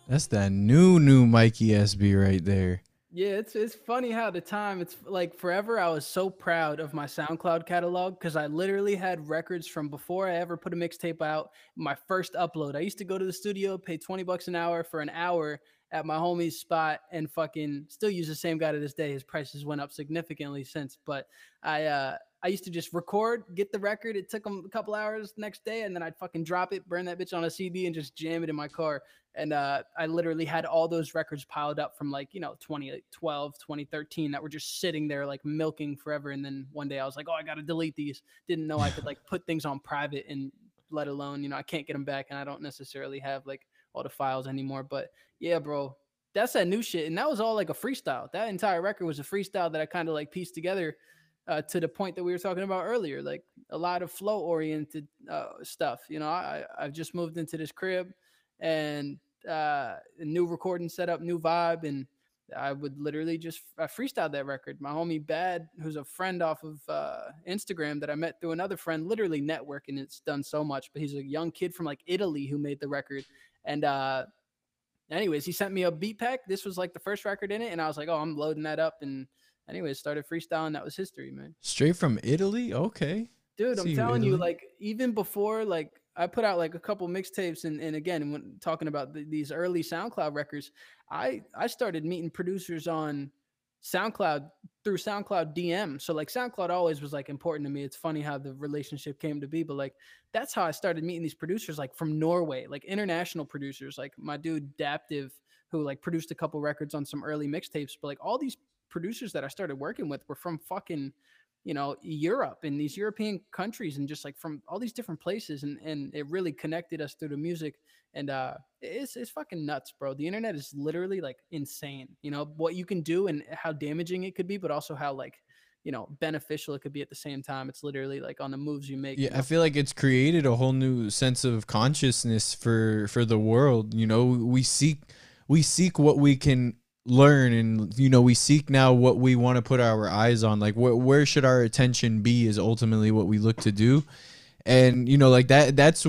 That's that new new Mikey SB right there. Yeah, it's it's funny how the time it's like forever. I was so proud of my SoundCloud catalog because I literally had records from before I ever put a mixtape out. My first upload, I used to go to the studio, pay twenty bucks an hour for an hour at my homie's spot, and fucking still use the same guy to this day. His prices went up significantly since, but I uh I used to just record, get the record. It took them a couple hours next day, and then I'd fucking drop it, burn that bitch on a CD, and just jam it in my car. And uh, I literally had all those records piled up from like, you know, 2012, 2013 that were just sitting there like milking forever. And then one day I was like, oh, I got to delete these. Didn't know I could like put things on private and let alone, you know, I can't get them back. And I don't necessarily have like all the files anymore. But yeah, bro, that's that new shit. And that was all like a freestyle. That entire record was a freestyle that I kind of like pieced together uh, to the point that we were talking about earlier, like a lot of flow oriented uh, stuff. You know, I, I've just moved into this crib and uh, new recording setup, new vibe, and I would literally just I freestyle that record. My homie Bad, who's a friend off of uh, Instagram that I met through another friend, literally networking. It's done so much, but he's a young kid from like Italy who made the record. And uh, anyways, he sent me a beat pack. This was like the first record in it, and I was like, oh, I'm loading that up. And anyways, started freestyling. That was history, man. Straight from Italy? Okay. Dude, I'm See, telling you, Italy. like even before, like I put out like a couple mixtapes, and and again, when talking about the, these early SoundCloud records, I I started meeting producers on SoundCloud through SoundCloud DM. So like SoundCloud always was like important to me. It's funny how the relationship came to be, but like that's how I started meeting these producers, like from Norway, like international producers, like my dude Daptive, who like produced a couple records on some early mixtapes. But like all these producers that I started working with were from fucking you know Europe and these European countries and just like from all these different places and and it really connected us through the music and uh it's it's fucking nuts bro the internet is literally like insane you know what you can do and how damaging it could be but also how like you know beneficial it could be at the same time it's literally like on the moves you make you Yeah, know? I feel like it's created a whole new sense of consciousness for for the world. You know, we seek we seek what we can learn and you know we seek now what we want to put our eyes on like wh- where should our attention be is ultimately what we look to do. And you know like that that's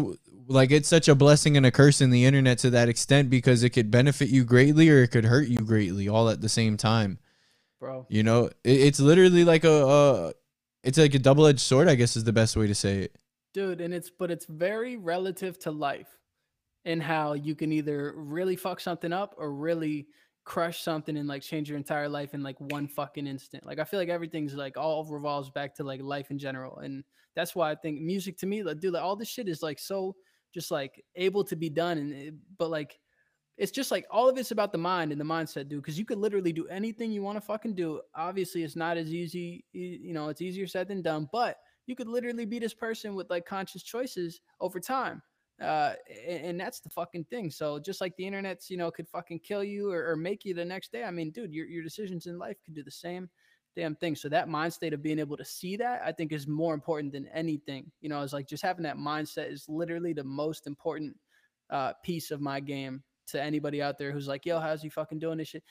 like it's such a blessing and a curse in the internet to that extent because it could benefit you greatly or it could hurt you greatly all at the same time. Bro. You know it, it's literally like a, a it's like a double-edged sword i guess is the best way to say it. Dude and it's but it's very relative to life and how you can either really fuck something up or really crush something and like change your entire life in like one fucking instant. Like i feel like everything's like all revolves back to like life in general and that's why i think music to me like dude like all this shit is like so just like able to be done and it, but like it's just like all of it's about the mind and the mindset dude because you could literally do anything you want to fucking do. Obviously it's not as easy you know it's easier said than done but you could literally be this person with like conscious choices over time Uh, and, and that's the fucking thing. So just like the internet's, you know, could fucking kill you or, or make you the next day. I mean, dude, your your decisions in life could do the same damn thing. So that mind state of being able to see that, I think, is more important than anything. You know, it's like just having that mindset is literally the most important uh, piece of my game to anybody out there who's like, yo, how's he fucking doing this shit?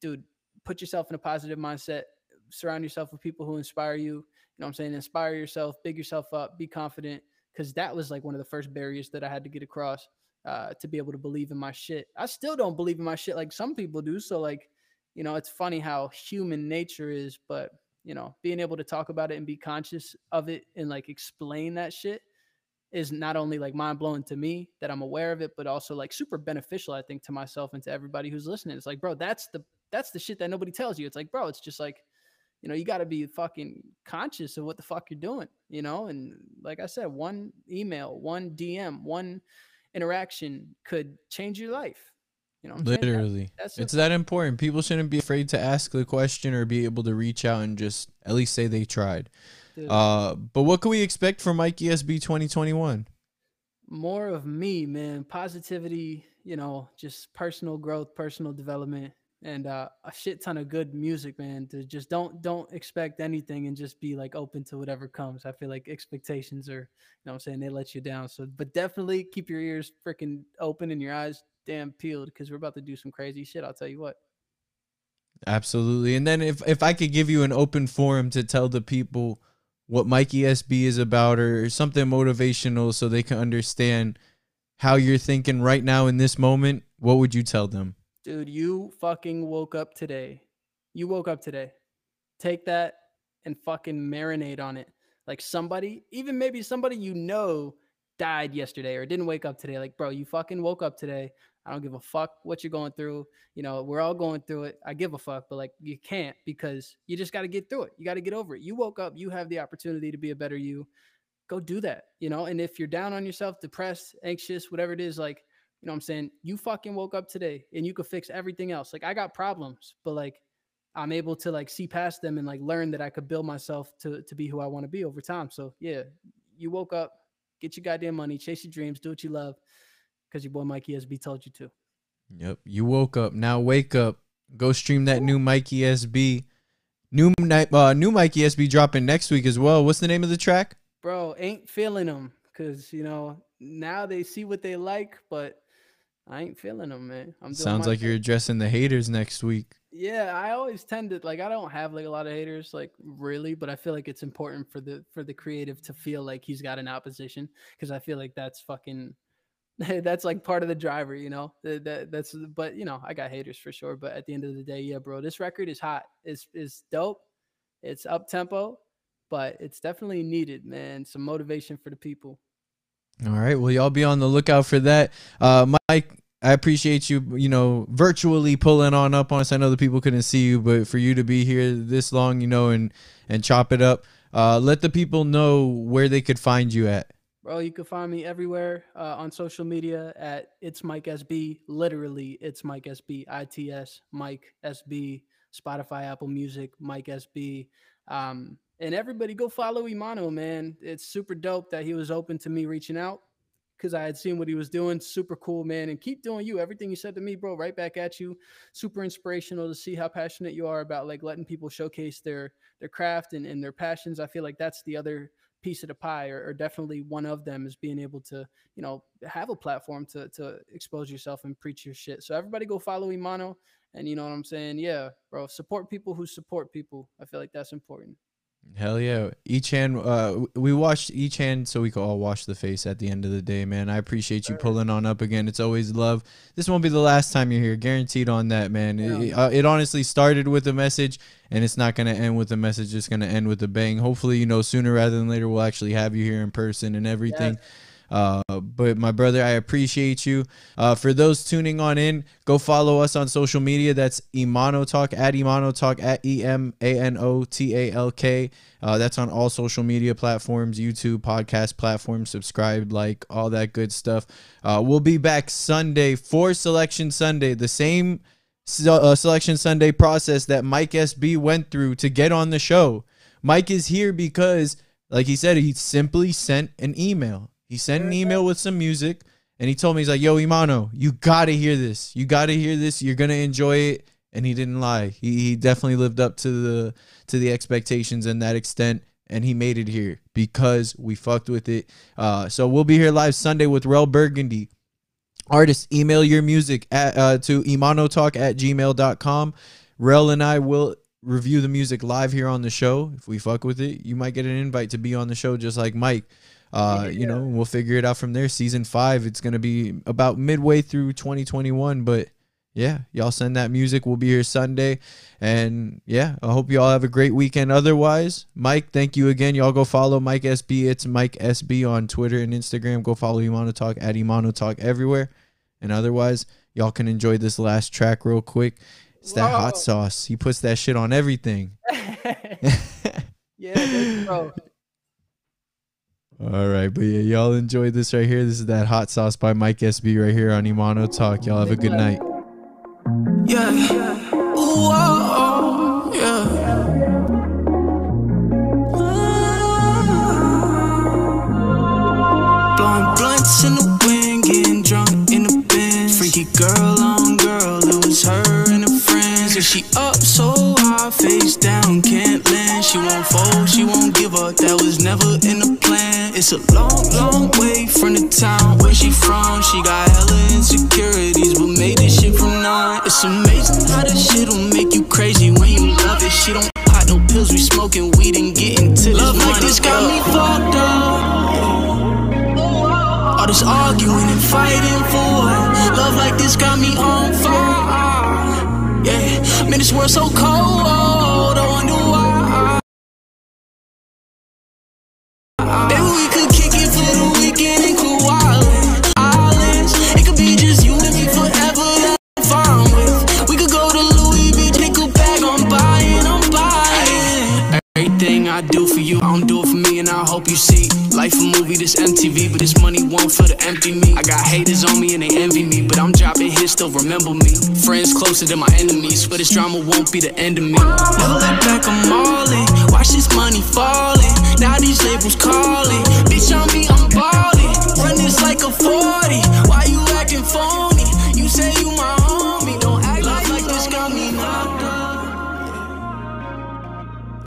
Dude, put yourself in a positive mindset. Surround yourself with people who inspire you. You know what I'm saying? Inspire yourself, big yourself up, be confident. Cause that was like one of the first barriers that I had to get across uh, to be able to believe in my shit. I still don't believe in my shit like some people do. So, like, you know, it's funny how human nature is, but, you know, being able to talk about it and be conscious of it and like explain that shit is not only like mind blowing to me that I'm aware of it, but also like super beneficial, I think, to myself and to everybody who's listening. It's like, bro, that's the that's the shit that nobody tells you. It's like, bro, it's just like, you know, you got to be fucking conscious of what the fuck you're doing, you know. And like I said, one email, one DM, one interaction could change your life. You know, literally, that, that's it's that important. People shouldn't be afraid to ask the question or be able to reach out and just at least say they tried. Dude. Uh, but what can we expect from Mikey SB 2021? More of me, man. Positivity, you know, just personal growth, personal development, and uh, a shit ton of good music, man. To just don't don't expect anything and just be like open to whatever comes. I feel like expectations are, you know, I'm saying they let you down. So, but definitely keep your ears freaking open and your eyes damn peeled because we're about to do some crazy shit. I'll tell you what. Absolutely. And then if if I could give you an open forum to tell the people what Mikey SB is about or something motivational so they can understand how you're thinking right now in this moment, what would you tell them? Dude, you fucking woke up today. You woke up today. Take that and fucking marinate on it. Like somebody, even maybe somebody you know died yesterday or didn't wake up today. Like, bro, you fucking woke up today. I don't give a fuck what you're going through. You know, we're all going through it. I give a fuck, but like you can't because you just got to get through it. You got to get over it. You woke up, you have the opportunity to be a better you. Go do that, you know? And if you're down on yourself, depressed, anxious, whatever it is, like, know what I'm saying? You fucking woke up today and you could fix everything else. Like I got problems, but like I'm able to like see past them and like learn that I could build myself to to be who I want to be over time. So, yeah, you woke up, get your goddamn money, chase your dreams, do what you love because your boy Mikey SB told you to. Yep. You woke up. Now wake up. Go stream that new Mikey SB. New night uh new Mikey SB dropping next week as well. What's the name of the track? Bro, ain't feeling them cuz you know, now they see what they like, but I ain't feeling them, man. I'm Sounds like thing. you're addressing the haters next week. Yeah, I always tend to like I don't have like a lot of haters like really, but I feel like it's important for the for the creative to feel like he's got an opposition because I feel like that's fucking that's like part of the driver, you know. That, that's but you know, I got haters for sure. But at the end of the day, yeah, bro, this record is hot. It's is dope. It's up tempo, but it's definitely needed, man. Some motivation for the people. All right. Well, y'all be on the lookout for that. Uh, Mike, I appreciate you, you know, virtually pulling on up on us. I know the people couldn't see you, but for you to be here this long, you know, and and chop it up. Uh, let the people know where they could find you at. Bro, you can find me everywhere uh, on social media at it's Mike SB. Literally, it's Mike SB. ITS Mike SB. Spotify, Apple Music, Mike SB. Um, and everybody go follow Imano, man. It's super dope that he was open to me reaching out because I had seen what he was doing. Super cool, man. And keep doing you. Everything you said to me, bro, right back at you. Super inspirational to see how passionate you are about like letting people showcase their their craft and, and their passions. I feel like that's the other piece of the pie or, or, definitely one of them is being able to you know have a platform to to expose yourself and preach your shit so everybody go follow imano and you know what i'm saying yeah bro support people who support people i feel like that's important Hell yeah. Each hand uh we washed each hand so we could all wash the face at the end of the day, man. I appreciate you pulling on up again. It's always love. This won't be the last time you're here. Guaranteed on that, man. Yeah. It, uh, it, honestly started with a message and it's not going to end with a message. It's going to end with a bang. Hopefully, you know, sooner rather than later we'll actually have you here in person and everything. Yeah. Uh, but my brother, I appreciate you. Uh, for those tuning on in, go follow us on social media. That's Imano Talk at Imano Talk at E M A N O T A L K. Uh, that's on all social media platforms, YouTube, podcast platforms. Subscribe, like all that good stuff. Uh, we'll be back Sunday for Selection Sunday. The same uh, Selection Sunday process that Mike SB went through to get on the show. Mike is here because, like he said, he simply sent an email He sent an email with some music and he told me he's like, "Yo, Imano, you got to hear this. You got to hear this. You're going to enjoy it." And he didn't lie. He he definitely lived up to the to the expectations in that extent and he made it here because we fucked with it. Uh, so we'll be here live Sunday with Rel Burgundy. Artists, email your music at, uh, to imanotalk at gmail.com. Rel and I will review the music live here on the show. If we fuck with it, you might get an invite to be on the show just like Mike. Uh, you know, we'll figure it out from there. Season five, it's gonna be about midway through 2021, but yeah, y'all send that music. We'll be here Sunday. And yeah, I hope y'all have a great weekend. Otherwise, Mike, thank you again. Y'all go follow Mike SB. It's Mike SB on Twitter and Instagram. Go follow Imano Talk at Imano Talk everywhere. And otherwise, y'all can enjoy this last track real quick. It's that Whoa. hot sauce. He puts that shit on everything. yeah, bro. All right, but yeah, y'all enjoy this right here. This is that hot sauce by Mike SB right here on Imano Talk. Y'all have a good night. Yeah. Oh, oh, she up so high, face down, can't land. She won't fold, she won't give up. That was never in. It's a long, long way from the town where she from. She got hella insecurities, but made this shit from nine. It's amazing how this shit'll make you crazy when you love it. She don't pop no pills, we smoking weed and getting to this Love like this got me fucked up. All this arguing and fighting for what? Love like this got me on fire. Yeah, man, this world so cold. I wonder I do for you, I don't do it for me, and I hope you see. Life a movie, this MTV, but this money won't fill the empty me. I got haters on me and they envy me, but I'm dropping hits, still remember me. Friends closer than my enemies, but this drama won't be the end of me. Never look back, I'm all in. Watch this money falling. Now these labels calling. Bitch on me, I'm balling. Run this like a 40.